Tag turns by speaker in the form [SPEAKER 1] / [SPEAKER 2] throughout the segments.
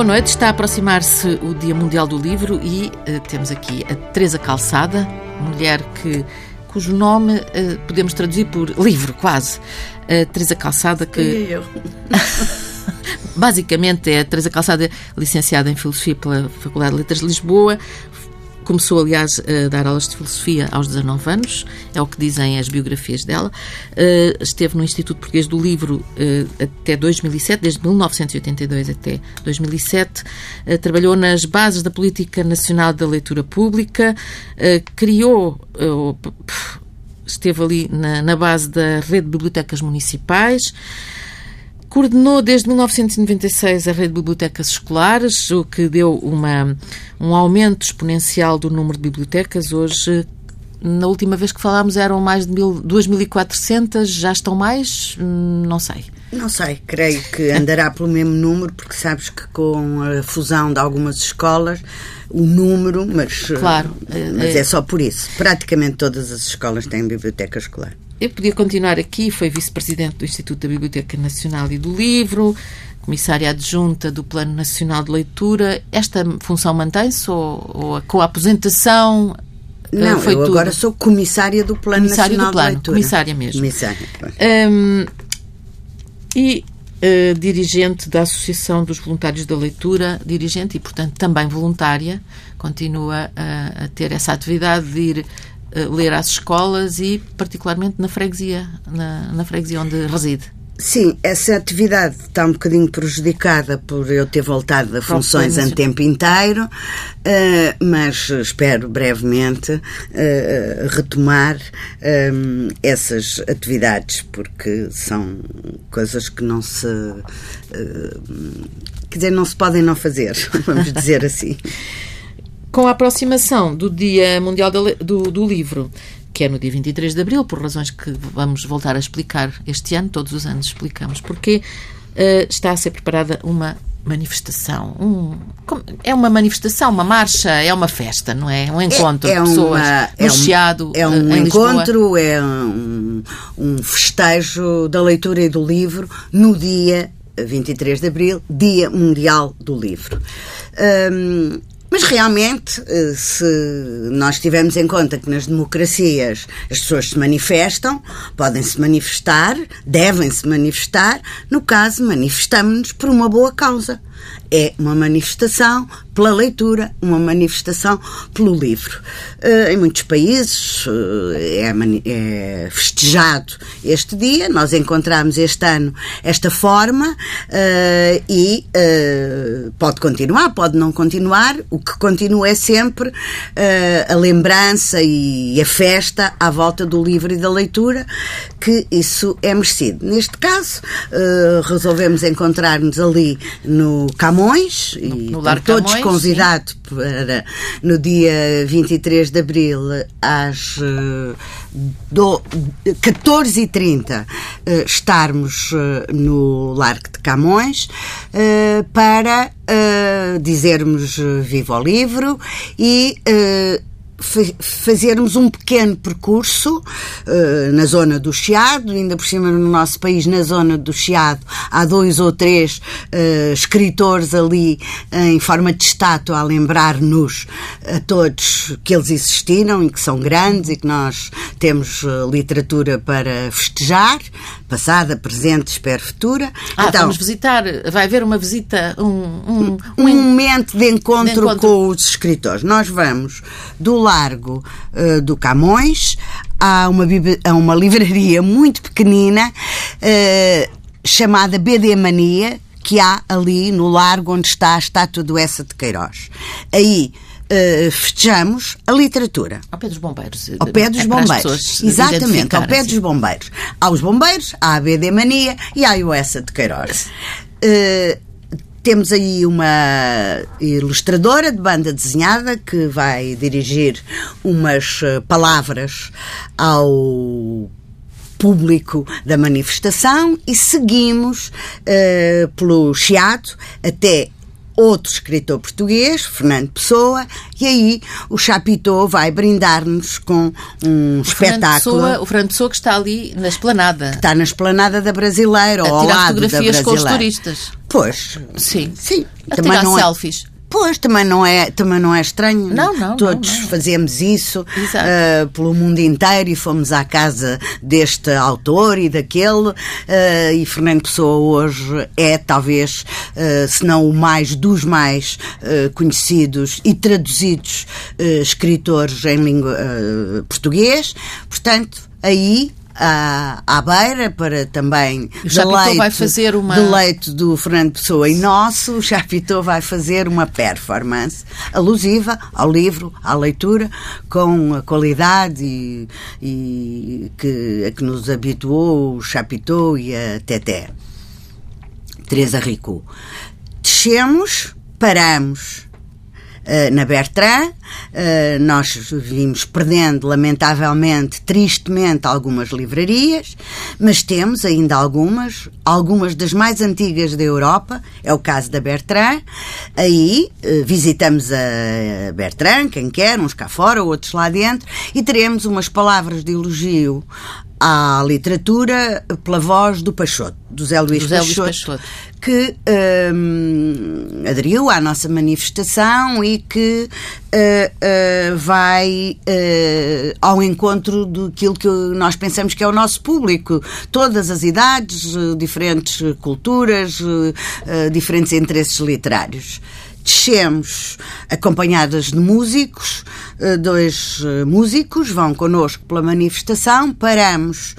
[SPEAKER 1] Boa noite, está a aproximar-se o Dia Mundial do Livro e uh, temos aqui a Teresa Calçada, mulher que cujo nome uh, podemos traduzir por livro, quase. Uh, Teresa Calçada que.
[SPEAKER 2] E eu.
[SPEAKER 1] Basicamente é a Teresa Calçada, licenciada em Filosofia pela Faculdade de Letras de Lisboa, Começou, aliás, a dar aulas de filosofia aos 19 anos, é o que dizem as biografias dela. Eh, esteve no Instituto Português do Livro eh, até 2007, desde 1982 até 2007. Eh, trabalhou nas bases da Política Nacional da Leitura Pública, criou esteve ali na, na, base da rede de bibliotecas municipais, Coordenou desde 1996 a rede de bibliotecas escolares, o que deu uma, um aumento exponencial do número de bibliotecas. Hoje, na última vez que falámos, eram mais de 2.400, já estão mais? Hum, não sei.
[SPEAKER 2] Não sei, creio que andará pelo mesmo número, porque sabes que com a fusão de algumas escolas, o número, mas,
[SPEAKER 1] claro,
[SPEAKER 2] mas é, é só por isso. Praticamente todas as escolas têm biblioteca escolar.
[SPEAKER 1] Eu podia continuar aqui, foi vice-presidente do Instituto da Biblioteca Nacional e do Livro, comissária adjunta do Plano Nacional de Leitura. Esta função mantém-se ou, ou, com a aposentação
[SPEAKER 2] eh, não,
[SPEAKER 1] foi
[SPEAKER 2] eu
[SPEAKER 1] tudo?
[SPEAKER 2] agora sou comissária do Plano
[SPEAKER 1] comissária
[SPEAKER 2] Nacional
[SPEAKER 1] do plano,
[SPEAKER 2] de Leitura.
[SPEAKER 1] Comissária mesmo.
[SPEAKER 2] Comissária.
[SPEAKER 1] Um, e uh, dirigente da Associação dos Voluntários da Leitura, dirigente e, portanto, também voluntária, continua a, a ter essa atividade de ir eh, ler às escolas e, particularmente, na freguesia, na, na freguesia onde reside.
[SPEAKER 2] Sim, essa atividade está um bocadinho prejudicada por eu ter voltado a funções em tempo inteiro, uh, mas espero brevemente uh, retomar essas atividades, porque são coisas que não se. quer dizer, não se podem não fazer, vamos dizer assim.
[SPEAKER 1] Com a aproximação do Dia Mundial do, do Livro, que é no dia 23 de abril, por razões que vamos voltar a explicar este ano, todos os anos explicamos porque uh, está a ser preparada uma manifestação. Um, é uma manifestação, uma marcha, é uma festa, não é? Um encontro
[SPEAKER 2] é, é
[SPEAKER 1] de pessoas
[SPEAKER 2] uma,
[SPEAKER 1] no
[SPEAKER 2] é
[SPEAKER 1] Chiado.
[SPEAKER 2] É um encontro, é um, um festejo da leitura e do livro no dia 23 de abril, Dia Mundial do Livro. Um, mas realmente, eh, se nós tivermos em conta que nas democracias as pessoas se manifestam, podem se manifestar, devem se manifestar, no caso, manifestamos-nos por uma boa causa. É uma manifestação pela leitura, uma manifestação pelo livro. Uh, em muitos países uh, é, é, festejado este dia, nós encontramos este ano esta forma uh, e pode continuar, pode não continuar. O que continua é sempre a lembrança e a festa à volta do livro e da leitura, que isso é merecido. Neste caso, resolvemos encontrar-nos ali no Camões
[SPEAKER 1] no,
[SPEAKER 2] e
[SPEAKER 1] no
[SPEAKER 2] todos
[SPEAKER 1] Camões,
[SPEAKER 2] convidado sim. para no dia 23 de abril às uh, do, 14h30 uh, estarmos uh, no Largo de Camões para dizermos Viva o Livro e fazermos um pequeno percurso uh, na zona do Chiado, ainda por cima no nosso país, na zona do Chiado, há dois ou três uh, escritores ali em forma de estátua a lembrar-nos a todos que eles existiram e que são grandes e que nós temos uh, literatura para festejar, passada, presente, espero futura.
[SPEAKER 1] Ah, então, vamos visitar, vai haver uma visita, um, um,
[SPEAKER 2] um, um momento de encontro, de encontro, com os escritores. Nós vamos do largo uh, do Camões, há uma, há uma livraria muito pequenina uh, chamada BD Mania, que há ali no largo onde está a estátua do Essa de Queiroz. Aí Uh, festejamos a literatura.
[SPEAKER 1] Ao pé dos bombeiros.
[SPEAKER 2] Ao pé dos bombeiros. Exatamente, ao pé assim. dos bombeiros. Há os bombeiros, há a BD Mania e há o Essa de Queiroz. Uh, temos aí uma ilustradora de banda desenhada que vai dirigir umas eh, palavras ao público da manifestação e seguimos uh, pelo Chiado até outro escritor português, Fernando Pessoa, e aí o Chapitão vai brindar-nos com um
[SPEAKER 1] o
[SPEAKER 2] espetáculo.
[SPEAKER 1] Pessoa, o Fernando Pessoa que está ali na esplanada.
[SPEAKER 2] Está na esplanada da Brasileira,
[SPEAKER 1] a
[SPEAKER 2] ao
[SPEAKER 1] tirar
[SPEAKER 2] lado da
[SPEAKER 1] fotografias com os
[SPEAKER 2] Brasileira.
[SPEAKER 1] turistas.
[SPEAKER 2] Pois,
[SPEAKER 1] Sim.
[SPEAKER 2] sim.
[SPEAKER 1] A
[SPEAKER 2] Também
[SPEAKER 1] tirar
[SPEAKER 2] não é,
[SPEAKER 1] selfies.
[SPEAKER 2] Pois, também não é, também não é estranho.
[SPEAKER 1] Não, não,
[SPEAKER 2] Todos
[SPEAKER 1] não, não.
[SPEAKER 2] fazemos isso ah, pelo mundo inteiro e fomos à casa deste autor e daquele. ah, e Fernando Pessoa hoje é talvez, ah, se não o mais dos mais conhecidos e traduzidos escritores em língua português. Portanto, aí. À, à beira para também deleite-
[SPEAKER 1] vai fazer uma-
[SPEAKER 2] deleite do Fernando Pessoa e nosso, o Chapitão vai fazer uma performance alusiva ao livro, à leitura, com a qualidade e, e que, a que nos habituou o Chapitão e a Teté. Teresa Rico. Descemos, paramos na Bertrand. Eh, nós vimos perdendo, lamentavelmente, tristemente, algumas livrarias, mas temos ainda algumas, algumas das mais antigas da Europa, é o caso da Bertrand. Aí eh, visitamos a Bertrand, quem quer, uns cá fora, outros lá dentro, e teremos umas palavras de elogio à literatura pela voz do Peixoto, do Zé Luís,
[SPEAKER 1] Luís
[SPEAKER 2] Peixoto,
[SPEAKER 1] Peixoto.
[SPEAKER 2] que hum, aderiu à nossa manifestação e que uh, uh, vai uh, ao encontro daquilo que nós pensamos que é o nosso público. Todas as idades, diferentes culturas, diferentes interesses literários. Descemos acompanhadas de músicos, uh, dois uh, músicos vão connosco pela manifestação, paramos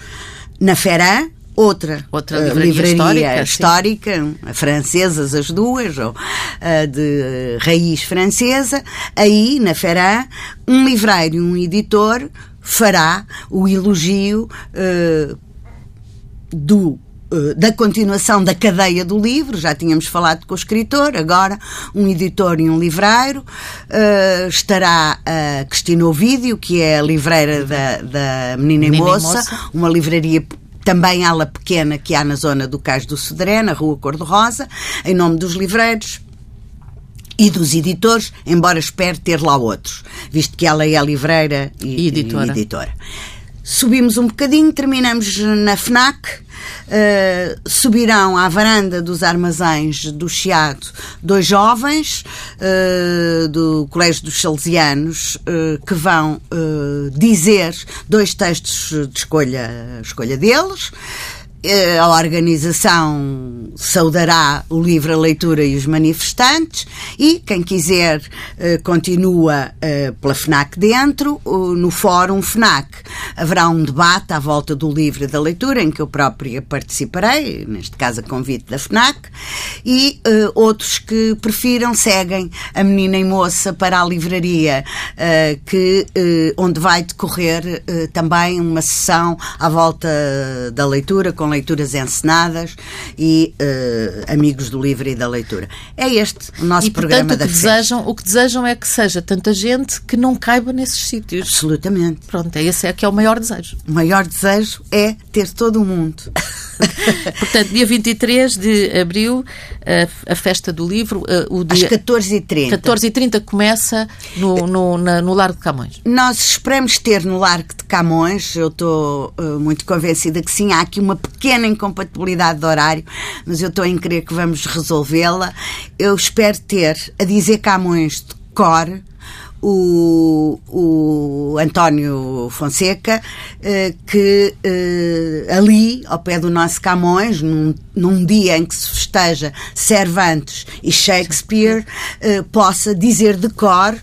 [SPEAKER 2] na Ferã, outra,
[SPEAKER 1] Outra
[SPEAKER 2] uh,
[SPEAKER 1] livraria histórica, sim.
[SPEAKER 2] histórica, francesas as duas, ou uh, de raiz francesa, aí na Ferã, um livreiro e um editor fará o elogio uh, do da continuação da cadeia do livro, já tínhamos falado com o escritor, agora um editor e um livreiro. Uh, estará a Cristina Ovídio, que é a livreira da, da Menina,
[SPEAKER 1] Menina
[SPEAKER 2] e
[SPEAKER 1] e
[SPEAKER 2] Moça,
[SPEAKER 1] Moça.
[SPEAKER 2] uma livraria também ala pequena que há na zona do Cais do Sodré, na Rua Cor-de-Rosa, em nome dos livreiros e dos editores, embora espere ter lá outros, visto que ela é livreira e,
[SPEAKER 1] E editora.
[SPEAKER 2] e editora. Subimos um bocadinho, terminamos na FNAC. Uh, subirão à varanda dos armazéns do Chiado dois jovens uh, do Colégio dos Salesianos uh, que vão dizer dois textos de escolha, escolha deles. Eh, A organização saudará o livro, a leitura e os manifestantes e quem quiser eh, continua eh, pela FNAC dentro, no fórum FNAC. Haverá um debate à volta do livro da leitura em que eu própria participarei, neste caso a convite da FNAC, e outros que prefiram seguem a menina e moça para a livraria, que, onde vai decorrer também uma sessão à volta da leitura, com leituras encenadas e eh, amigos do livro e da leitura. É este o nosso
[SPEAKER 1] E,
[SPEAKER 2] programa
[SPEAKER 1] portanto,
[SPEAKER 2] da
[SPEAKER 1] o que,
[SPEAKER 2] FES.
[SPEAKER 1] desejam, o que desejam é que seja tanta gente que não caiba nesses sítios.
[SPEAKER 2] Absolutamente.
[SPEAKER 1] Pronto, é esse é que é o maior desejo.
[SPEAKER 2] O maior desejo é ter todo o mundo.
[SPEAKER 1] Portanto, dia 23 de abril, a, a festa do livro, eh, o
[SPEAKER 2] Às
[SPEAKER 1] dia
[SPEAKER 2] 14h30.
[SPEAKER 1] 14h30 começa no, no, na- no Largo de Camões.
[SPEAKER 2] Nós esperamos ter no Largo de Camões, eu estou eh, muito convencida que sim, há aqui uma pequena incompatibilidade de horário, mas eu estou em crer que vamos resolvê-la. Eu espero ter a dizer Camões de cor. O, o António Fonseca, eh, que eh, ali, ao pé do nosso Camões, num, num dia em que se festeja Cervantes e Shakespeare, eh, possa dizer de cor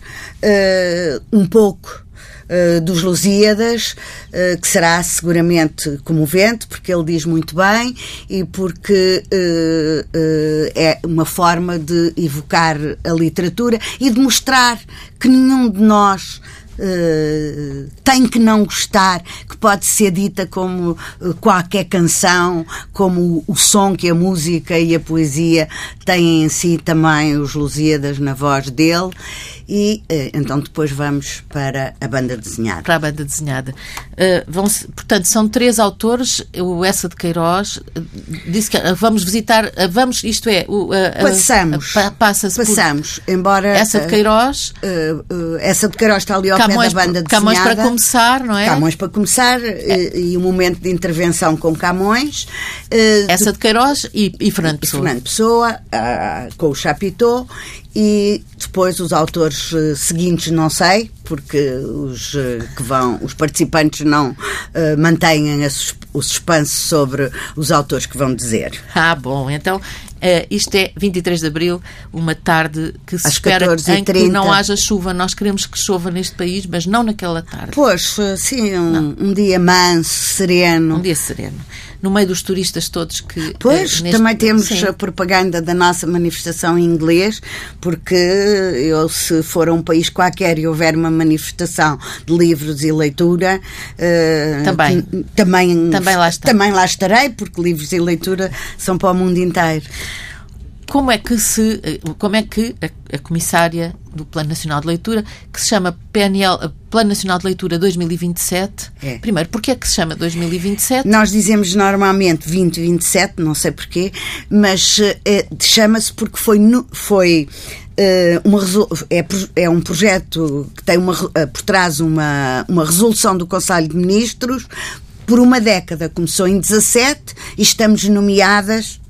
[SPEAKER 2] um pouco eh, dos Lusíadas, eh, que será seguramente comovente, porque ele diz muito bem e porque eh, é uma forma de evocar a literatura e de mostrar que nenhum de nós eh, tem que não gostar, que pode ser dita como eh, qualquer canção, como o, o som que a música e a poesia têm em si também os Lusíadas na voz dele e uh, então depois vamos para a banda desenhada.
[SPEAKER 1] Para a banda desenhada. Uh, vão portanto, são três autores, o Essa de Queiroz disse que vamos visitar, vamos, isto é, o,
[SPEAKER 2] passamos,
[SPEAKER 1] passa
[SPEAKER 2] passamos, por, embora
[SPEAKER 1] essa de Queiroz,
[SPEAKER 2] essa de Queiroz está ali ao Camões, pé da banda desenhada.
[SPEAKER 1] Camões para começar, não é?
[SPEAKER 2] Camões para começar é. e o um momento de intervenção com Camões.
[SPEAKER 1] essa de Queiroz e, e Fernando Pessoa.
[SPEAKER 2] Fernando Pessoa, com o Chapitó e depois os autores uh, seguintes não sei, porque os uh, que vão, os participantes não uh, mantêm sus o suspense sobre os autores que vão dizer.
[SPEAKER 1] Ah, bom, então isto é 23 de Abril, uma tarde que se
[SPEAKER 2] Às
[SPEAKER 1] espera em que não haja chuva. Nós queremos que chova neste país, mas não naquela tarde.
[SPEAKER 2] Pois, sim, um, um dia manso, sereno.
[SPEAKER 1] Um dia sereno no meio dos turistas todos que.
[SPEAKER 2] Pois, neste... também temos Sim. a propaganda da nossa manifestação em inglês, porque eu, se for a um país qualquer e houver uma manifestação de livros e leitura,
[SPEAKER 1] uh, também.
[SPEAKER 2] também,
[SPEAKER 1] também, lá
[SPEAKER 2] também lá estarei, porque livros e leitura são para o mundo inteiro
[SPEAKER 1] como é que se como é que a, a, comissária do Plano Nacional de Leitura que se chama PNL Plano Nacional de Leitura 2027 é. primeiro porque é que se chama 2027
[SPEAKER 2] nós dizemos normalmente 2027 não sei porquê mas chama-se porque foi foi eh, uma, é, é um projeto que tem uma, eh, por trás uma, uma resolução do Conselho de Ministros por uma década. Começou em 17 e estamos nomeadas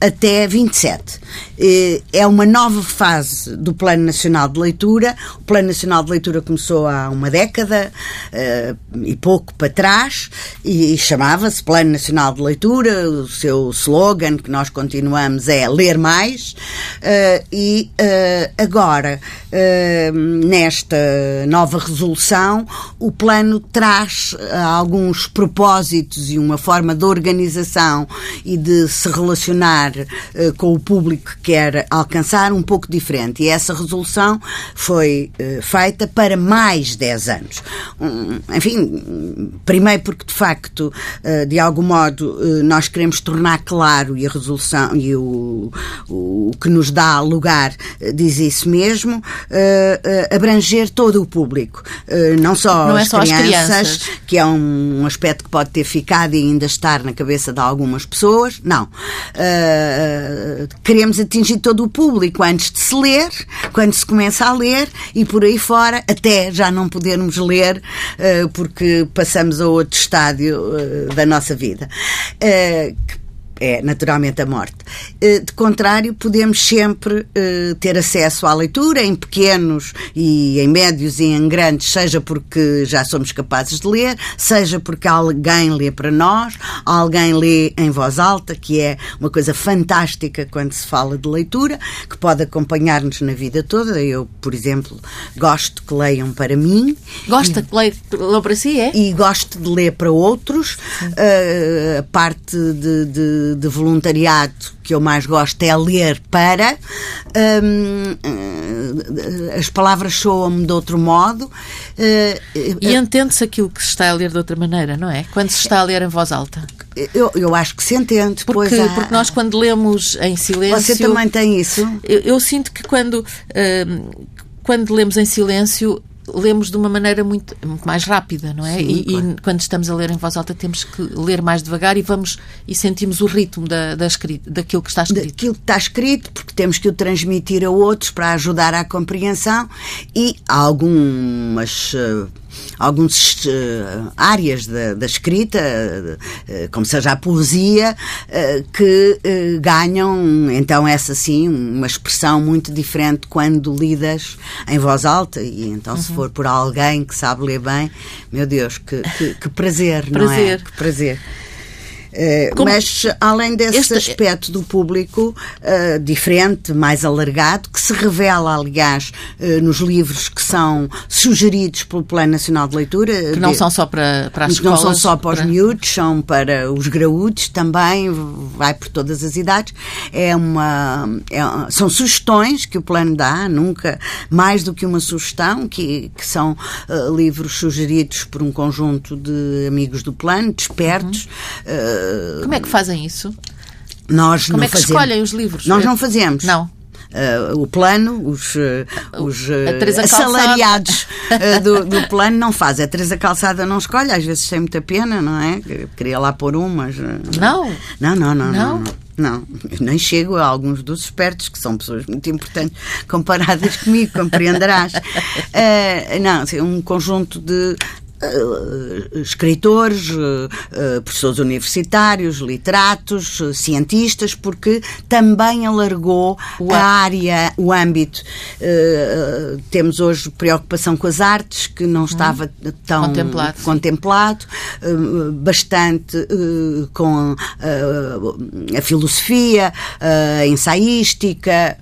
[SPEAKER 2] até 27. Eh, é uma nova fase do Plano Nacional de Leitura. O Plano Nacional de Leitura começou há uma década eh, e pouco para trás e chamava-se Plano Nacional de Leitura. O seu slogan, que nós continuamos, é Ler Mais. Eh, e agora, nesta nova resolução, o plano traz alguns propósitos e uma forma de organização e de se relacionar com o público quer alcançar um pouco diferente. E essa resolução foi uh, feita para mais 10 anos. Um, enfim, primeiro porque, de facto, uh, de algum modo, uh, nós queremos tornar claro e a resolução e o, o, que nos dá lugar diz isso mesmo, abranger todo o público. não só,
[SPEAKER 1] não
[SPEAKER 2] as,
[SPEAKER 1] é só
[SPEAKER 2] crianças,
[SPEAKER 1] as crianças,
[SPEAKER 2] que é um, um, aspecto que pode ter ficado e ainda estar na cabeça de algumas pessoas. Não. queremos atingir todo o público antes de se ler, quando se começa a ler e por aí fora, até já não podermos ler uh, porque passamos a outro estádio uh, da nossa vida. Uh, é naturalmente a morte. Eh, de contrário, podemos sempre eh, ter acesso à leitura em pequenos e em médios e em grandes, seja porque já somos capazes de ler, seja porque alguém lê para nós, alguém lê em voz alta, que é uma coisa fantástica quando se fala de leitura, que pode acompanhar-nos na vida toda. Eu, por exemplo, gosto que leiam para mim.
[SPEAKER 1] Gosta que leiam para si, é?
[SPEAKER 2] E gosto de ler para outros. Uh, a parte de, de de, voluntariado que eu mais gosto é ler para. Hum, eh, as palavras soam de outro modo.
[SPEAKER 1] Eh, e entende-se aquilo que se está a ler de outra maneira, não é? Quando se está a ler em voz alta.
[SPEAKER 2] Eu, eu acho que se entende.
[SPEAKER 1] Porque,
[SPEAKER 2] há...
[SPEAKER 1] porque nós, quando lemos em silêncio.
[SPEAKER 2] Você também tem isso?
[SPEAKER 1] Eu, eu sinto que quando, hum, quando lemos em silêncio lemos de uma maneira muito, muito mais rápida, não é? Sim, e, claro. e, quando estamos a ler em voz alta temos que ler mais devagar e vamos e sentimos o ritmo da, da escrita, daquilo que está escrito.
[SPEAKER 2] Daquilo que está escrito, porque temos que o transmitir a outros para ajudar à compreensão e algumas uh, algumas uh, áreas da, da escrita, uh, como seja a poesia, uh, que ganham, então, essa sim, uma expressão muito diferente quando lidas em voz alta. E então, uhum. se for por alguém que sabe ler bem, meu Deus, que, que, que prazer, prazer, não é? Que prazer. Eh, Como... Mas, além desse este... aspecto do público uh, diferente, mais alargado, que se revela, aliás, uh, nos livros que são sugeridos pelo Plano Nacional de Leitura.
[SPEAKER 1] Que não de... são só para, para as
[SPEAKER 2] escolas. não são só para os para... miúdos, são para os graúdos também, vai por todas as idades. É uma, é, são sugestões que o Plano dá, nunca mais do que uma sugestão, que, que são uh, livros sugeridos por um conjunto de amigos do Plano, despertos. Uhum
[SPEAKER 1] como é que fazem isso?
[SPEAKER 2] Nós
[SPEAKER 1] Como
[SPEAKER 2] não
[SPEAKER 1] é que
[SPEAKER 2] fazemos.
[SPEAKER 1] escolhem os livros?
[SPEAKER 2] Nós não fazemos.
[SPEAKER 1] Não.
[SPEAKER 2] uh, o plano, os, uh, os uh, assalariados do, do, plano não fazem. A Teresa Calçada não escolhe, às vezes tem muita pena, não é? Queria lá pôr umas.
[SPEAKER 1] Não.
[SPEAKER 2] Não, não, não. não. não. Não, nem chego a alguns dos espertos, que são pessoas muito importantes comparadas comigo, compreenderás. Uh, não, um conjunto de Uh, escritores, uh, uh, professores universitários, literatos, cientistas, porque também alargou o a área, o âmbito. temos hoje preocupação com as artes, que não estava hum. tão contemplado, contemplado bastante com a filosofia, a ensaística,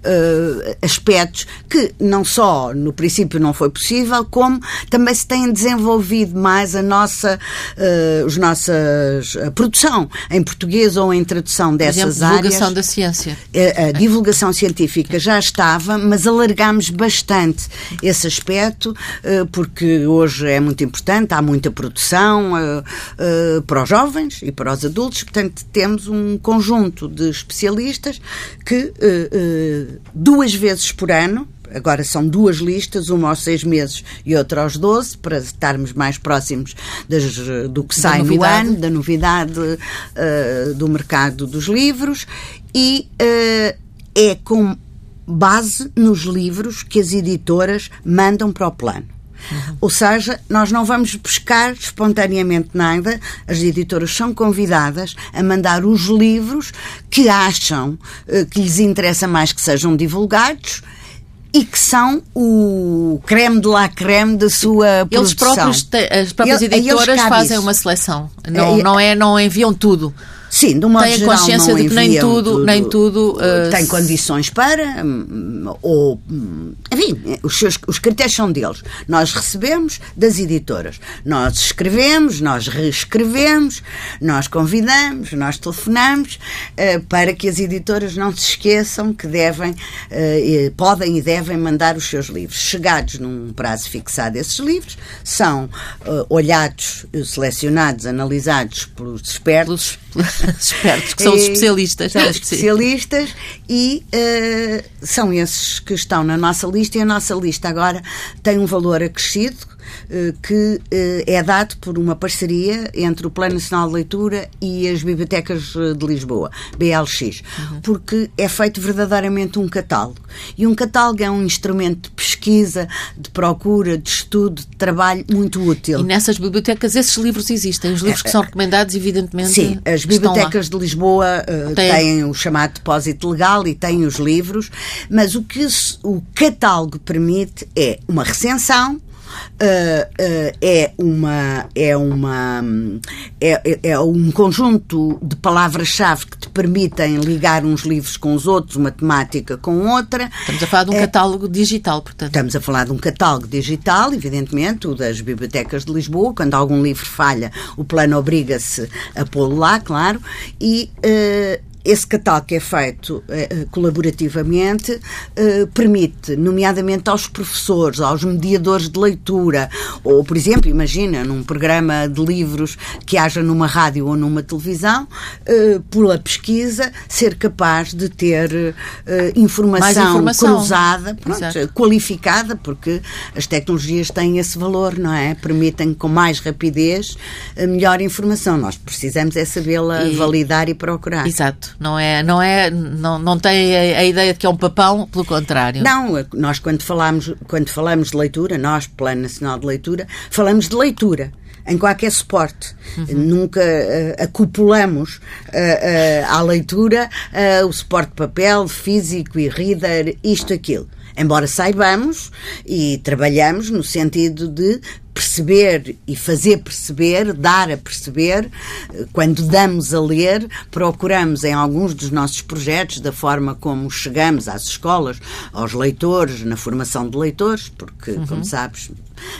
[SPEAKER 2] aspectos que não só no princípio não foi possível, como também se têm desenvolvido mais a nossa, uh, os nossas, a produção em português ou em tradução dessas
[SPEAKER 1] exemplo,
[SPEAKER 2] áreas.
[SPEAKER 1] divulgação da ciência.
[SPEAKER 2] A, eh, a divulgação científica já estava, mas alargámos bastante esse aspecto, uh, porque hoje é muito importante, há muita produção uh, para os jovens e para os adultos, portanto temos um conjunto de especialistas que duas vezes por ano agora são duas listas, uma aos seis meses e outra aos doze, para estarmos mais próximos das, do que sai no ano, da novidade uh, do mercado dos livros, e uh, é com base nos livros que as editoras mandam para o plano. Uhum. Ou seja, nós não vamos buscar espontaneamente nada, as editoras são convidadas a mandar os livros que acham uh, que lhes interessa mais que sejam divulgados e que são o creme de la creme da sua
[SPEAKER 1] eles
[SPEAKER 2] produção.
[SPEAKER 1] Próprios, as próprias editoras fazem isso. uma seleção. Não, é, não, é, não enviam tudo.
[SPEAKER 2] Sim, de uma
[SPEAKER 1] Tem a consciência de que nem tudo, tudo, nem tudo
[SPEAKER 2] uh, tem condições para, hum, ou, hum, enfim, os, seus, os critérios são deles. Nós recebemos das editoras, nós escrevemos, nós reescrevemos, nós convidamos, nós telefonamos uh, para que as editoras não se esqueçam que devem, uh, podem e devem mandar os seus livros. Chegados num prazo fixado, esses livros são olhados, selecionados, analisados pelos expertos.
[SPEAKER 1] Pelos espertos, que são os especialistas.
[SPEAKER 2] São especialistas e uh, são esses que estão na nossa lista e a nossa lista agora tem um valor acrescido que eh, é dado por uma parceria entre o Plano Nacional de Leitura e as Bibliotecas eh, de Lisboa, BLX, uhum. porque é feito verdadeiramente um catálogo. E um catálogo é um instrumento de pesquisa, de procura, de estudo, de trabalho muito útil.
[SPEAKER 1] E nessas bibliotecas esses livros existem, os livros que são recomendados, evidentemente.
[SPEAKER 2] Sim, as bibliotecas de Lisboa uh, Tem. têm o chamado depósito legal e têm os livros, mas o que o catálogo permite é uma recensão é uma é uma é, é, é um conjunto de palavras-chave que te permitem ligar uns livros com os outros, uma temática com outra.
[SPEAKER 1] Estamos a falar de um é, catálogo digital, portanto.
[SPEAKER 2] Estamos a falar de um catálogo digital, evidentemente, o das bibliotecas de Lisboa. Quando algum livro falha, o plano obriga-se a pô-lo lá, claro, e uh, esse catálogo que é feito eh, colaborativamente eh, permite, nomeadamente aos professores, aos mediadores de leitura, ou, por exemplo, imagina, num programa de livros que haja numa rádio ou numa televisão, eh, pela pesquisa, ser capaz de ter informação, informação. cruzada, pronto, qualificada, porque as tecnologias têm esse valor, não é? Permitem com mais rapidez a melhor informação. Nós precisamos é sabê-la validar e procurar.
[SPEAKER 1] Exato. Não é, não é, não, não tem a, a, ideia de que é um papão, pelo contrário.
[SPEAKER 2] Não, nós quando falamos, quando falamos de leitura, nós, Plano Nacional de Leitura, falamos de leitura em qualquer suporte. Uhum. Nunca uh, acupulamos uh, uh, à leitura o suporte de papel, físico e reader, isto, aquilo. Embora saibamos e trabalhamos no sentido de perceber e fazer perceber, dar a perceber, quando damos a ler, procuramos em alguns dos nossos projetos, da forma como chegamos às escolas, aos leitores, na formação de leitores, porque, uhum. como sabes,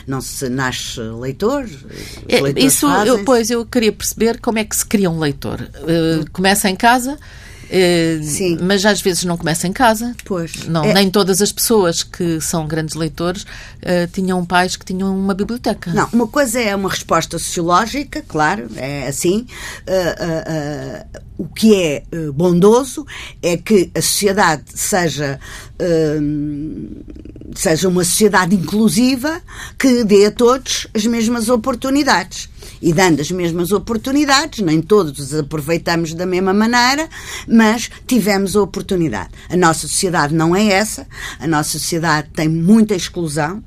[SPEAKER 2] não se nasce leitor.
[SPEAKER 1] É, isso, eu, pois, eu queria perceber como é que se cria um leitor. Uh, começa em casa Eh, Sim. Mas às vezes não começa em casa.
[SPEAKER 2] Pois.
[SPEAKER 1] Não, é... Nem todas as pessoas que são grandes leitores uh, tinham pais que tinham uma biblioteca.
[SPEAKER 2] Não, uma coisa é uma resposta sociológica, claro, é assim. Uh, uh, o que é bondoso é que a sociedade seja, seja uma sociedade inclusiva que dê a todos as mesmas oportunidades e dando as mesmas oportunidades, nem todos aproveitamos da mesma maneira, mas tivemos a oportunidade. A nossa sociedade não é essa, a nossa sociedade tem muita exclusão,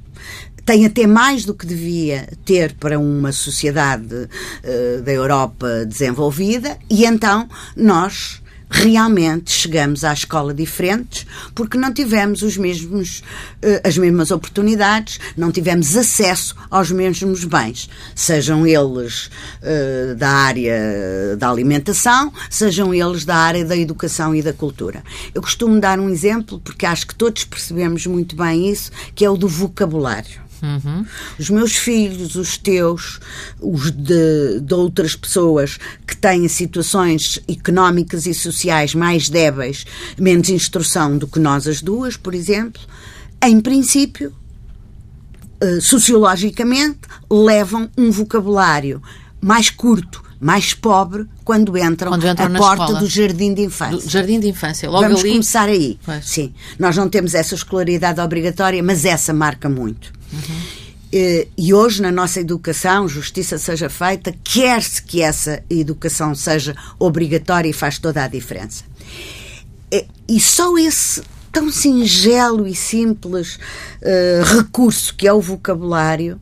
[SPEAKER 2] tem até mais do que devia ter para uma sociedade uh, da Europa desenvolvida, e então nós realmente chegamos à escola diferentes porque não tivemos os mesmos, uh, as mesmas oportunidades, não tivemos acesso aos mesmos bens, sejam eles uh, da área da alimentação, sejam eles da área da educação e da cultura. Eu costumo dar um exemplo porque acho que todos percebemos muito bem isso, que é o do vocabulário. Uhum. Os meus filhos, os teus, os de, de, outras pessoas que têm situações económicas e sociais mais débeis, menos instrução do que nós as duas, por exemplo, em princípio, uh, sociologicamente, levam um vocabulário mais curto, mais pobre quando entram, quando entram à porta escola. do jardim de infância. Do
[SPEAKER 1] jardim de infância, logo
[SPEAKER 2] Vamos
[SPEAKER 1] ali.
[SPEAKER 2] começar aí. Pois. Sim, nós não temos essa escolaridade obrigatória, mas essa marca muito. Uhum. E hoje, na nossa educação, justiça seja feita, quer-se que essa educação seja obrigatória e faz toda a diferença. E só esse tão singelo e simples uh, recurso que é o vocabulário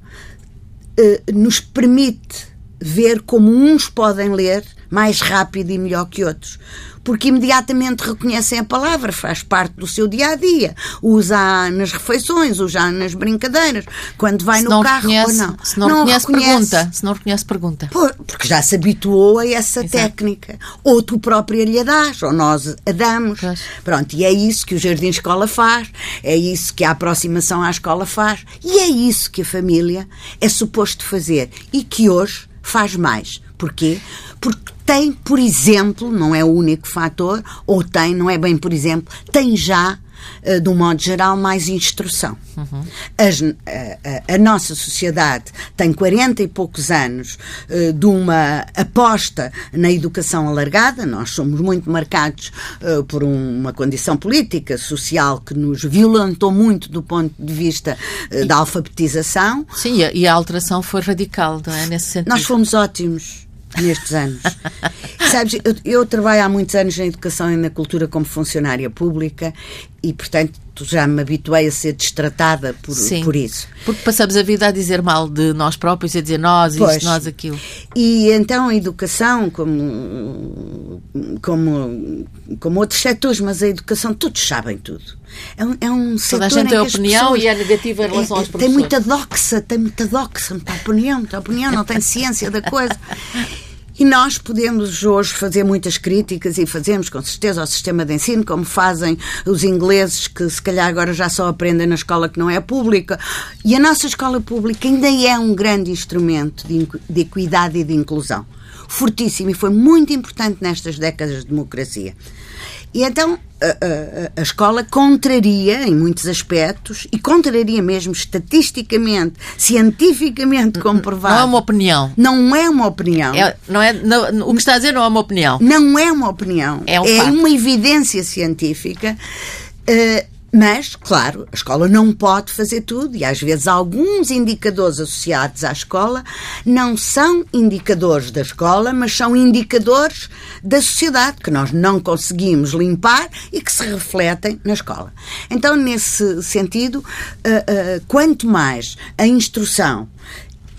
[SPEAKER 2] uh, nos permite ver como uns podem ler mais rápido e melhor que outros porque imediatamente reconhecem a palavra, faz parte do seu dia a dia, usa nas refeições, usa nas brincadeiras, quando vai
[SPEAKER 1] se
[SPEAKER 2] no carro
[SPEAKER 1] reconhece,
[SPEAKER 2] ou não.
[SPEAKER 1] Se não, não reconhece, reconhece, pergunta. Se não reconhece, pergunta.
[SPEAKER 2] Por, porque já se habituou a essa Exato. técnica. Ou tu própria lhe dás, ou nós a damos. Pois. Pronto, e é isso que o Jardim Escola faz, é isso que a aproximação à escola faz, e é isso que a família é suposto fazer e que hoje faz mais. Porquê? Porque tem, por exemplo, não é o único fator, ou tem, não é bem por exemplo, tem já eh, de um modo geral, mais instrução. Uhum. As, a, a, a, nossa sociedade tem 40 e poucos anos uh, de uma aposta na educação alargada. Nós somos muito marcados uh, por um, uma condição política, social, que nos violentou muito do ponto de vista uh, e, da alfabetização.
[SPEAKER 1] Sim, e a alteração foi radical, não é? Nesse sentido.
[SPEAKER 2] Nós fomos ótimos nestes anos. Sabes, eu, eu, trabalho há muitos anos na educação e na cultura como funcionária pública e, portanto, já me habituei a ser destratada por, Sim, por isso.
[SPEAKER 1] Porque passamos a vida a dizer mal de nós próprios, a dizer nós, pois, isto, nós, aquilo.
[SPEAKER 2] E então a educação, como, como, como outros setores, mas a educação, todos sabem tudo. É um, é um
[SPEAKER 1] Toda a gente tem opinião pessoas, e é negativa em relação é, aos professores.
[SPEAKER 2] Tem muita doxa, tem muita doxa, muita opinião, muita opinião, não tem ciência da coisa. E nós podemos hoje fazer muitas críticas e fazemos com certeza ao sistema de ensino, como fazem os ingleses, que se calhar agora já só aprendem na escola que não é pública. E a nossa escola pública ainda é um grande instrumento de, de equidade e de inclusão. Fortíssimo e foi muito importante nestas décadas de democracia. E então a, a, a, escola contraria, em muitos aspectos, e contraria mesmo estatisticamente, cientificamente comprovado.
[SPEAKER 1] Não é uma opinião.
[SPEAKER 2] Não é uma opinião.
[SPEAKER 1] É, não é, não, o que está a dizer não é uma opinião.
[SPEAKER 2] Não é uma opinião. É, um é uma evidência científica. Uh, mas, claro, a escola não pode fazer tudo e às vezes alguns indicadores associados à escola não são indicadores da escola, mas são indicadores da sociedade que nós não conseguimos limpar e que se refletem na escola. Então, nesse sentido, uh, uh, quanto mais a instrução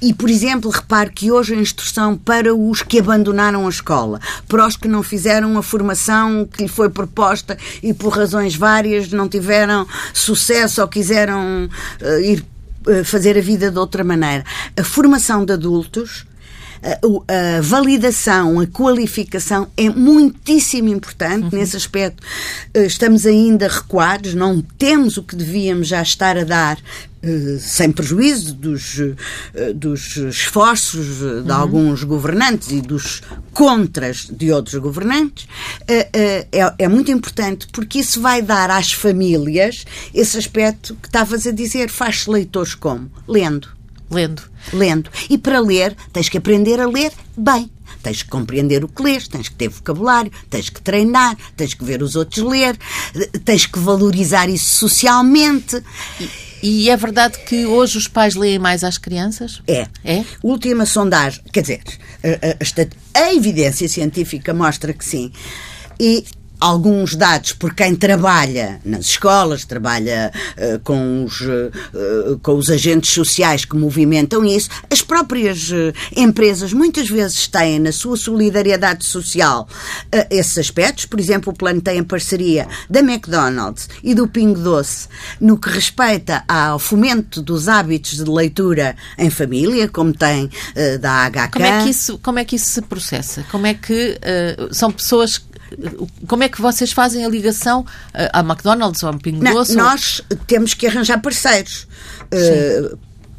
[SPEAKER 2] e, por exemplo, repare que hoje a instrução para os que abandonaram a escola, para os que não fizeram a formação que lhe foi proposta e por razões várias não tiveram sucesso ou quiseram uh, ir uh, fazer a vida de outra maneira. A formação de adultos a, a, validação, a qualificação é muitíssimo importante uhum. nesse aspecto. Eh, estamos ainda recuados, não temos o que devíamos já estar a dar eh, sem prejuízo dos, eh, dos esforços de uhum. alguns governantes e dos contras de outros governantes, é, é, muito importante porque isso vai dar às famílias esse aspecto que estavas a dizer, faz leitores como? Lendo.
[SPEAKER 1] Lendo.
[SPEAKER 2] Lendo. E para ler, tens que aprender a ler bem. Tens que compreender o que lês, tens que ter vocabulário, tens que treinar, tens que ver os outros ler, tens que valorizar isso socialmente.
[SPEAKER 1] E, e é verdade que hoje os pais leem mais às crianças?
[SPEAKER 2] É. É? Última sondagem, quer dizer, a, a, a evidência científica mostra que sim. E alguns dados por quem trabalha nas escolas, trabalha uh, com, os, uh, com os agentes sociais que movimentam isso, as próprias uh, empresas muitas vezes têm na sua solidariedade social esses aspectos. Por exemplo, o plano tem a parceria da McDonald's e do Pingo Doce no que respeita ao fomento dos hábitos de leitura em família, como tem da HK.
[SPEAKER 1] Como é que isso, como é que isso se processa? Como é que são pessoas como é que vocês fazem a ligação à McDonald's ou ao Pingo Doce?
[SPEAKER 2] Nós temos que arranjar parceiros. Uh,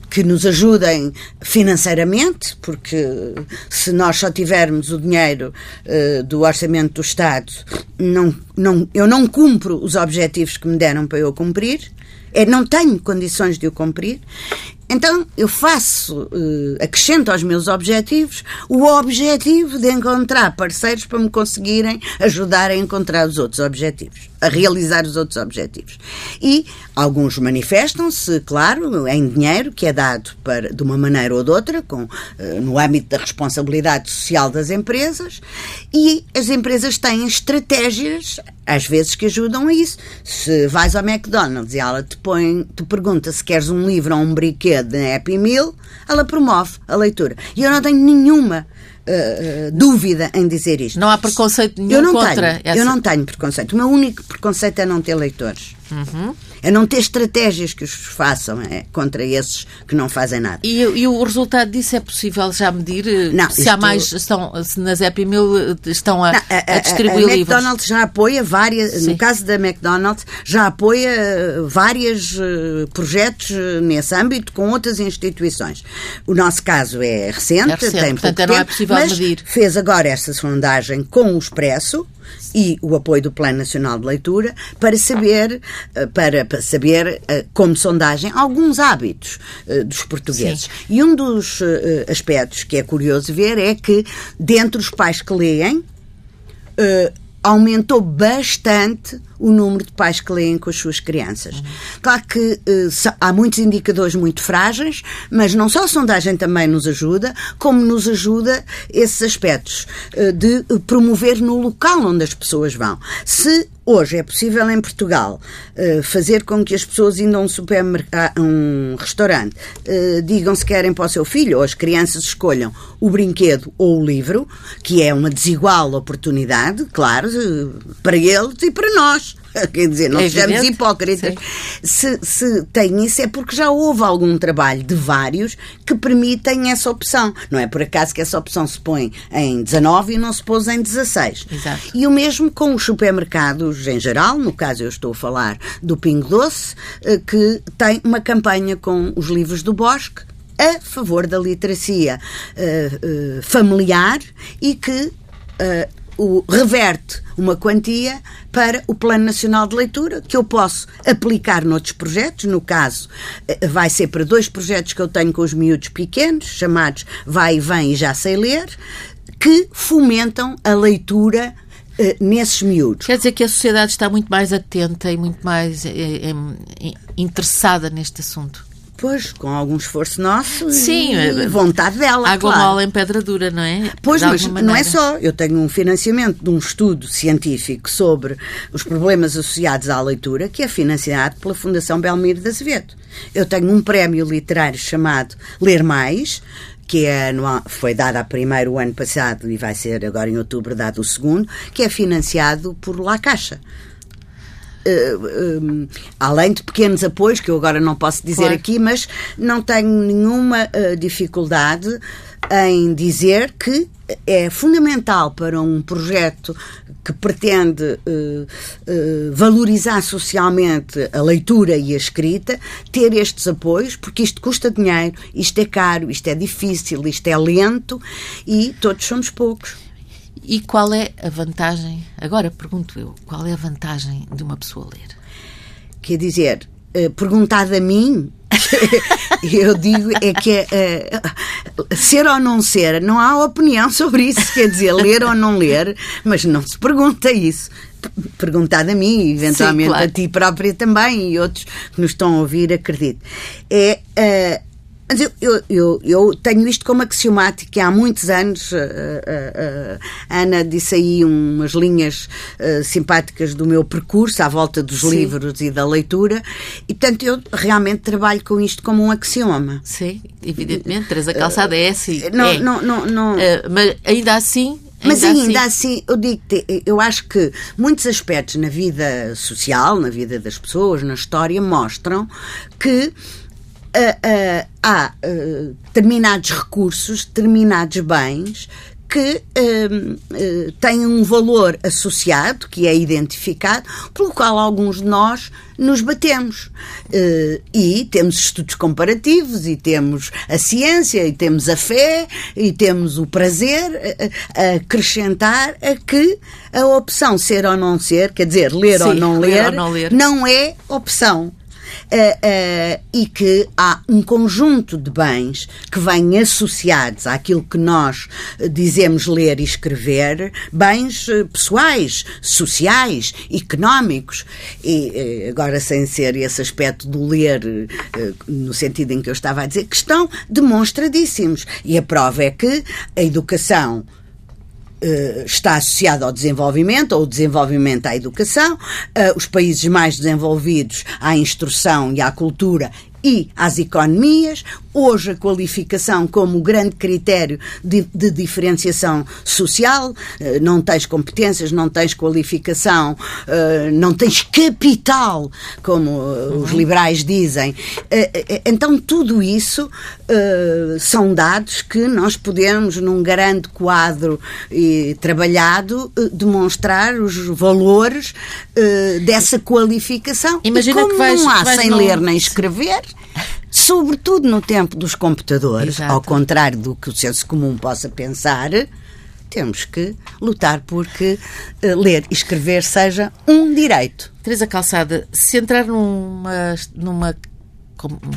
[SPEAKER 2] que nos ajudem financeiramente, porque se nós só tivermos o dinheiro uh, do orçamento do Estado, não, não, eu não cumpro os objetivos que me deram para eu cumprir. É, não tenho condições de o cumprir então eu faço, uh, acrescento aos meus objetivos o objetivo de encontrar parceiros para me conseguirem ajudar a encontrar os outros objetivos, a realizar os outros objetivos. E alguns manifestam-se, claro, em dinheiro que é dado para, de uma maneira ou de outra, com, uh, no âmbito da responsabilidade social das empresas, e as empresas têm estratégias, às vezes, que ajudam a isso. Se vais ao McDonald's e ela te, põe, te pergunta se queres um livro ou um brinquedo de Happy Meal, ela promove a leitura. E eu não tenho nenhuma uh, dúvida em dizer isto.
[SPEAKER 1] Não há preconceito nenhum eu não contra
[SPEAKER 2] tenho, essa... Eu não tenho preconceito. O meu único preconceito é não ter leitores. Uhum. É não ter estratégias que os façam é, contra esses que não fazem nada.
[SPEAKER 1] E, e, o resultado disso é possível já medir? Não, se isto... há mais, estão, se nas Happy Meal estão a, não, a, a distribuir
[SPEAKER 2] a, a livros? A McDonald's já apoia várias, Sim. no caso da McDonald's, já apoia vários projetos nesse âmbito com outras instituições. O nosso caso é recente, é recente tem
[SPEAKER 1] portanto,
[SPEAKER 2] pouco
[SPEAKER 1] não
[SPEAKER 2] tempo,
[SPEAKER 1] é possível
[SPEAKER 2] mas
[SPEAKER 1] medir.
[SPEAKER 2] fez agora esta sondagem com o Expresso, e o apoio do Plano Nacional de Leitura para saber, eh, para, para saber eh, como sondagem, alguns hábitos eh, dos portugueses. Sim. E um dos aspectos que é curioso ver é que, dentre os pais que leem, aumentou bastante o número de pais que leem com as suas crianças. Claro que uh, há muitos indicadores muito frágeis, mas não só a sondagem também nos ajuda, como nos ajuda esses aspectos uh, de promover no local onde as pessoas vão. Se hoje é possível em Portugal uh, fazer com que as pessoas indo a um supermercado, um restaurante, digam se querem para o seu filho, ou as crianças escolham o brinquedo ou o livro, que é uma desigual oportunidade, claro, para eles e para nós. Quer dizer, não é sejamos hipócritas. Se, se tem isso é porque já houve algum trabalho de vários que permitem essa opção. Não é por acaso que essa opção se põe em 19 e não se pôs em 16.
[SPEAKER 1] Exato.
[SPEAKER 2] E o mesmo com os supermercados em geral, no caso eu estou a falar do Pingo Doce, eh, que tem uma campanha com os livros do Bosque a favor da literacia uh, uh, familiar e que uh, o, reverte uma quantia para o Plano Nacional de Leitura, que eu posso aplicar noutros projetos. No caso, eh, vai ser para dois projetos que eu tenho com os miúdos pequenos, chamados Vai e Vem e Já Sei Ler, que fomentam a leitura uh, nesses miúdos.
[SPEAKER 1] Quer dizer que a sociedade está muito mais atenta e muito mais é, é, interessada neste assunto.
[SPEAKER 2] Pois, com algum esforço nosso Sim, e vontade dela.
[SPEAKER 1] Água
[SPEAKER 2] claro.
[SPEAKER 1] mole em pedra dura, não é?
[SPEAKER 2] Pois, mas não é só. Eu tenho um financiamento de um estudo científico sobre os problemas associados à leitura, que é financiado pela Fundação Belmiro de Azevedo. Eu tenho um prémio literário chamado Ler Mais, que é anual, foi dado a primeiro o ano passado e vai ser agora em outubro dado o segundo, que é financiado por La Caixa. Uh, além de pequenos apoios, que eu agora não posso dizer claro. aqui, mas não tenho nenhuma uh, dificuldade em dizer que é fundamental para um projeto que pretende valorizar socialmente a leitura e a escrita, ter estes apoios, porque isto custa dinheiro, isto é caro, isto é difícil, isto é lento e todos somos poucos.
[SPEAKER 1] E qual é a vantagem? Agora pergunto eu, qual é a vantagem de uma pessoa ler?
[SPEAKER 2] Quer dizer, uh, perguntado a mim, eu digo é que é, ser ou não ser, não há opinião sobre isso, quer dizer, ler ou não ler, mas não se pergunta isso. Perguntado a mim, eventualmente Sim, claro. a ti própria também e outros que nos estão a ouvir, acredito. É uh, mas eu, eu, eu, eu, tenho isto como axiomático há muitos anos. A, a, a Ana disse aí umas linhas uh, simpáticas do meu percurso à volta dos Sim. livros e da leitura, e portanto eu realmente trabalho com isto como um axioma.
[SPEAKER 1] Sim, evidentemente. Teresa Calçada é assim.
[SPEAKER 2] Não,
[SPEAKER 1] é.
[SPEAKER 2] não, não, não. Uh,
[SPEAKER 1] mas ainda assim
[SPEAKER 2] mas ainda assim, assim eu digo eu acho que muitos aspectos na vida social, na vida das pessoas, na história, mostram que uh, uh, há determinados recursos, determinados bens que uh, têm um valor associado, que é identificado, pelo qual alguns de nós nos batemos. Uh, e temos estudos comparativos, e temos a ciência, e temos a fé, e temos o prazer a acrescentar a que a opção ser ou não ser, quer dizer, ler, Sim, ou, não ler, ler ou não ler, não é opção uh, uh, e que há um conjunto de bens que vêm associados àquilo que nós dizemos ler e escrever, bens pessoais, sociais, económicos, e agora sem ser esse aspecto do ler no sentido em que eu estava a dizer, que estão demonstradíssimos. E a prova é que a educação está associado ao desenvolvimento, ou desenvolvimento à educação, uh, os países mais desenvolvidos à instrução e à cultura e às economias, hoje a qualificação como grande critério de, de diferenciação social, eh, não tens competências, não tens qualificação, eh, não tens capital, como eh, os uhum. liberais dizem. Então, tudo isso são dados que nós podemos, num grande quadro trabalhado, demonstrar os valores dessa qualificação.
[SPEAKER 1] Imagina
[SPEAKER 2] e como
[SPEAKER 1] que vais,
[SPEAKER 2] não há
[SPEAKER 1] sem
[SPEAKER 2] não... ler nem escrever, sobretudo no tempo dos computadores, Exato. ao contrário do que o senso comum possa pensar, temos que lutar porque uh, ler e escrever seja um direito.
[SPEAKER 1] Teresa Calçada, se entrar numa, numa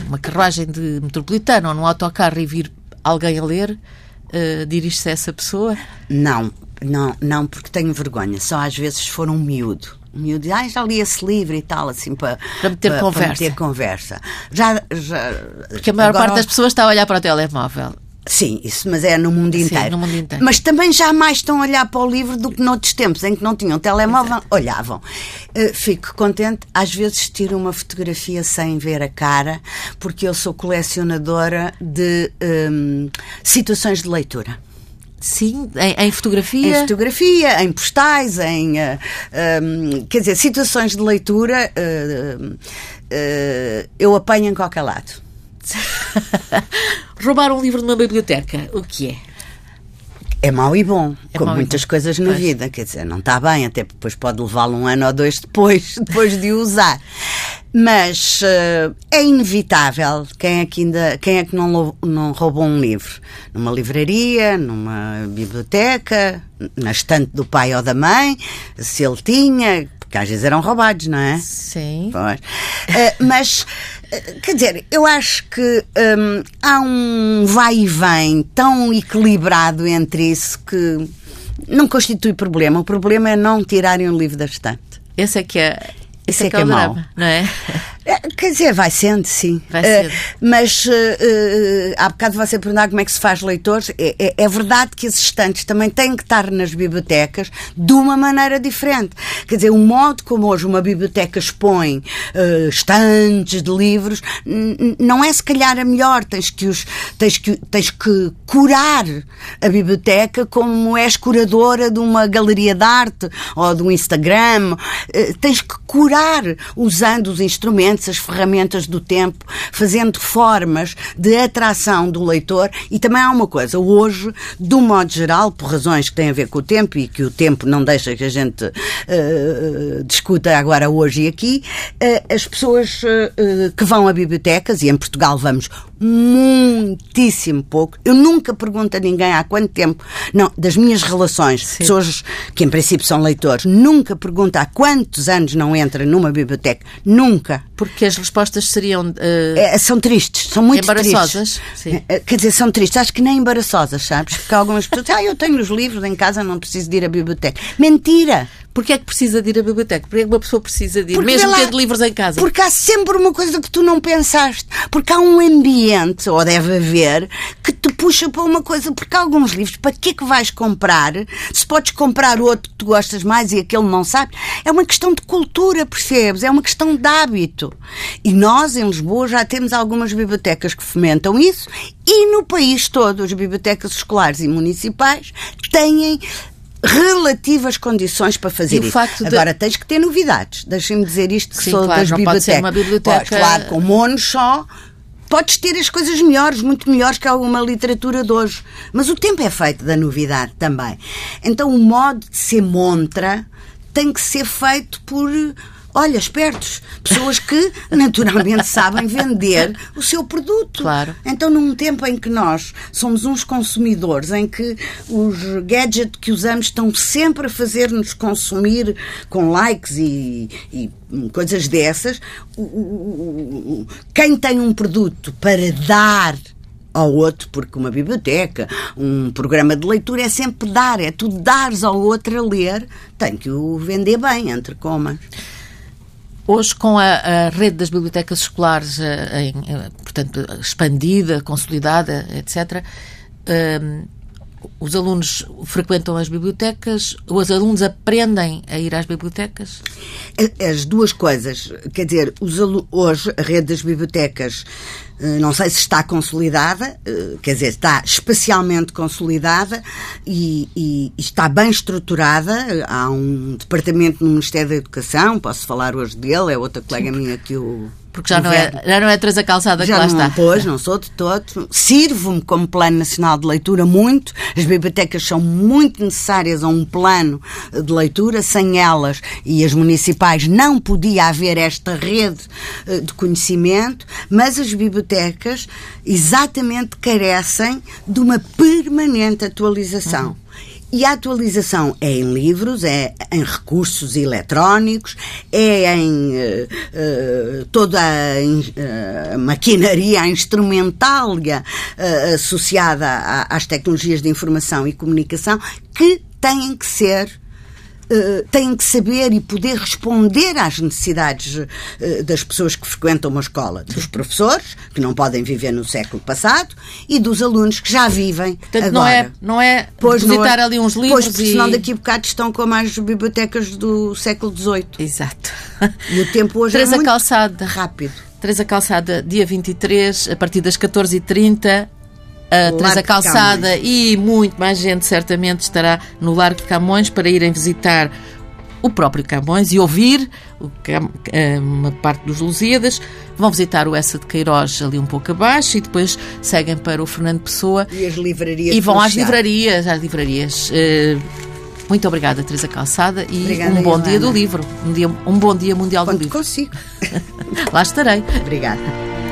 [SPEAKER 1] uma carruagem de metropolitana ou num autocarro e vir alguém a ler, uh, dirige-se a essa pessoa?
[SPEAKER 2] Não, não, não, porque tenho vergonha. Só às vezes se for um miúdo o miúdo diz, ah, já li esse livro e tal, assim, para,
[SPEAKER 1] para meter para, conversa.
[SPEAKER 2] Para meter conversa. Já, já,
[SPEAKER 1] Porque a maior parte das pessoas está a olhar para o telemóvel.
[SPEAKER 2] Sim, isso, mas é no mundo,
[SPEAKER 1] Sim,
[SPEAKER 2] inteiro.
[SPEAKER 1] no mundo inteiro.
[SPEAKER 2] Mas também jamais estão a olhar para o livro do que noutros tempos, em que não tinham telemóvel, Exato. olhavam. Uh, fico contente, às vezes tiro uma fotografia sem ver a cara, porque eu sou colecionadora de um, situações de leitura.
[SPEAKER 1] Sim, em, em, fotografia?
[SPEAKER 2] Em fotografia, em postais, em. Uh, um, quer dizer, situações de leitura uh, uh, eu apanho em qualquer lado.
[SPEAKER 1] Roubar um livro numa biblioteca, o que é?
[SPEAKER 2] É mau e bom, é como muitas coisas na pois. vida, quer dizer, não está bem, até depois pode levá-lo um ano ou dois depois, depois de usar. Mas uh, é inevitável quem é que ainda quem é que não, não roubou um livro numa livraria, numa biblioteca, na estante do pai ou da mãe, se ele tinha, porque às vezes eram roubados, não é?
[SPEAKER 1] Sim.
[SPEAKER 2] Uh, mas uh, quer dizer, eu acho que um, há um vai e vem tão equilibrado entre isso que não constitui problema. O problema é não tirarem o livro da estante.
[SPEAKER 1] Esse é que é
[SPEAKER 2] isso é, é que é, é mau.
[SPEAKER 1] Não é?
[SPEAKER 2] é? Quer dizer, vai sendo, sim.
[SPEAKER 1] Vai sendo. Uh,
[SPEAKER 2] mas uh, uh, há bocado você perguntar como é que se faz leitores. É, é, é, verdade que esses estantes também têm que estar nas bibliotecas de uma maneira diferente. Quer dizer, o modo como hoje uma biblioteca expõe estantes de livros não é se calhar a melhor. Tens que, os, tens, que, tens que curar a biblioteca como és curadora de uma galeria de arte ou de um Instagram. tens que curar usando os instrumentos as ferramentas do tempo, fazendo formas de atração do leitor. E também há uma coisa, hoje, um modo geral, por razões que têm a ver com o tempo e que o tempo não deixa que a gente uh, discuta agora hoje e aqui, uh, as pessoas uh, que vão a bibliotecas, e em Portugal vamos muitíssimo pouco. Eu nunca pergunto a ninguém há quanto tempo, não, das minhas relações, Sim. pessoas que em princípio são leitores, nunca pergunto há quantos anos não entra numa biblioteca. Nunca.
[SPEAKER 1] Porque as respostas seriam. Uh...
[SPEAKER 2] É, são tristes, são muito
[SPEAKER 1] embaraçosas.
[SPEAKER 2] Sim. É, quer dizer, são tristes, acho que nem embaraçosas, sabes? Porque algumas pessoas dizem, ah, eu tenho os livros em casa, não preciso de ir à biblioteca. Mentira!
[SPEAKER 1] Porquê é que precisa de ir à biblioteca? Porquê é que uma pessoa precisa de ir, porque mesmo lá, tendo livros em casa?
[SPEAKER 2] Porque há sempre uma coisa que tu não pensaste. Porque há um ambiente, ou deve haver, que te puxa para uma coisa. Porque há alguns livros, para que é que vais comprar? Se podes comprar outro que tu gostas mais e aquele não sabe. É uma questão de cultura, percebes? É uma questão de hábito. E nós, em Lisboa, já temos algumas bibliotecas que fomentam isso. E no país todo, as bibliotecas escolares e municipais têm relativas condições para fazer isso. De... Agora tens que ter novidades. Deixem-me dizer isto que
[SPEAKER 1] Sim,
[SPEAKER 2] sou
[SPEAKER 1] claro,
[SPEAKER 2] das bibliotecas.
[SPEAKER 1] Biblioteca... Podes,
[SPEAKER 2] claro, com monos só podes ter as coisas melhores, muito melhores que alguma literatura de hoje. Mas o tempo é feito da novidade também. Então o modo de ser montra tem que ser feito por olha, espertos, pessoas que naturalmente sabem vender o seu produto.
[SPEAKER 1] Claro.
[SPEAKER 2] Então, num tempo em que nós somos uns consumidores, em que os gadgets que usamos estão sempre a fazer-nos consumir com likes e, e coisas dessas, quem tem um produto para dar ao outro, porque uma biblioteca, um programa de leitura é sempre dar, é tu dares ao outro a ler, tem que o vender bem, entre comas.
[SPEAKER 1] Hoje, com a, a, rede das bibliotecas escolares, eh, em, eh, portanto, expandida, consolidada, etc., os alunos frequentam as bibliotecas? Os alunos aprendem a ir às bibliotecas?
[SPEAKER 2] As duas coisas. Quer dizer, os hoje a rede das bibliotecas eh, não sei se está consolidada, eh, quer dizer, está especialmente consolidada e, e, está bem estruturada. Há um departamento no Ministério da Educação, posso falar hoje dele, é outra colega minha que o
[SPEAKER 1] porque já não, é, já não é Teresa Calçada
[SPEAKER 2] já
[SPEAKER 1] que lá
[SPEAKER 2] não,
[SPEAKER 1] está.
[SPEAKER 2] Pois, não sou de todo. Sirvo-me como Plano Nacional de Leitura muito. As bibliotecas são muito necessárias a um plano de leitura. Sem elas e as municipais não podia haver esta rede eh, de conhecimento, mas as bibliotecas exatamente carecem de uma permanente atualização. Uhum. E a atualização é em livros, é em recursos eletrónicos, é em uh, uh, toda a, uh, maquinaria, a instrumentália associada às tecnologias de informação e comunicação que têm que ser eh, têm que saber e poder responder às necessidades uh, das pessoas que frequentam uma escola, dos professores, que não podem viver no século passado, e dos alunos que já vivem
[SPEAKER 1] Portanto,
[SPEAKER 2] agora.
[SPEAKER 1] não é, não é pois visitar não é, ali uns livros
[SPEAKER 2] pois, porque e... senão daqui a bocado estão como as bibliotecas do século XVIII.
[SPEAKER 1] Exato.
[SPEAKER 2] E o tempo hoje
[SPEAKER 1] Teresa
[SPEAKER 2] é muito
[SPEAKER 1] Calçada.
[SPEAKER 2] rápido.
[SPEAKER 1] Teresa Calçada, dia 23, a partir das 14h30, a Teresa Calçada e muito mais gente certamente estará no Largo de Camões para irem visitar o próprio Camões e ouvir eh, uma parte dos Lusíadas. Vão visitar o Essa de Queiroz ali um pouco abaixo e depois seguem para o Fernando Pessoa.
[SPEAKER 2] E as livrarias.
[SPEAKER 1] E vão às livrarias, às livrarias. Eh, muito obrigada, Teresa Calçada, e obrigada, um bom Ilana. dia do livro. Um, dia, um bom dia mundial
[SPEAKER 2] Quando
[SPEAKER 1] do livro.
[SPEAKER 2] consigo.
[SPEAKER 1] Lá estarei.
[SPEAKER 2] Obrigada.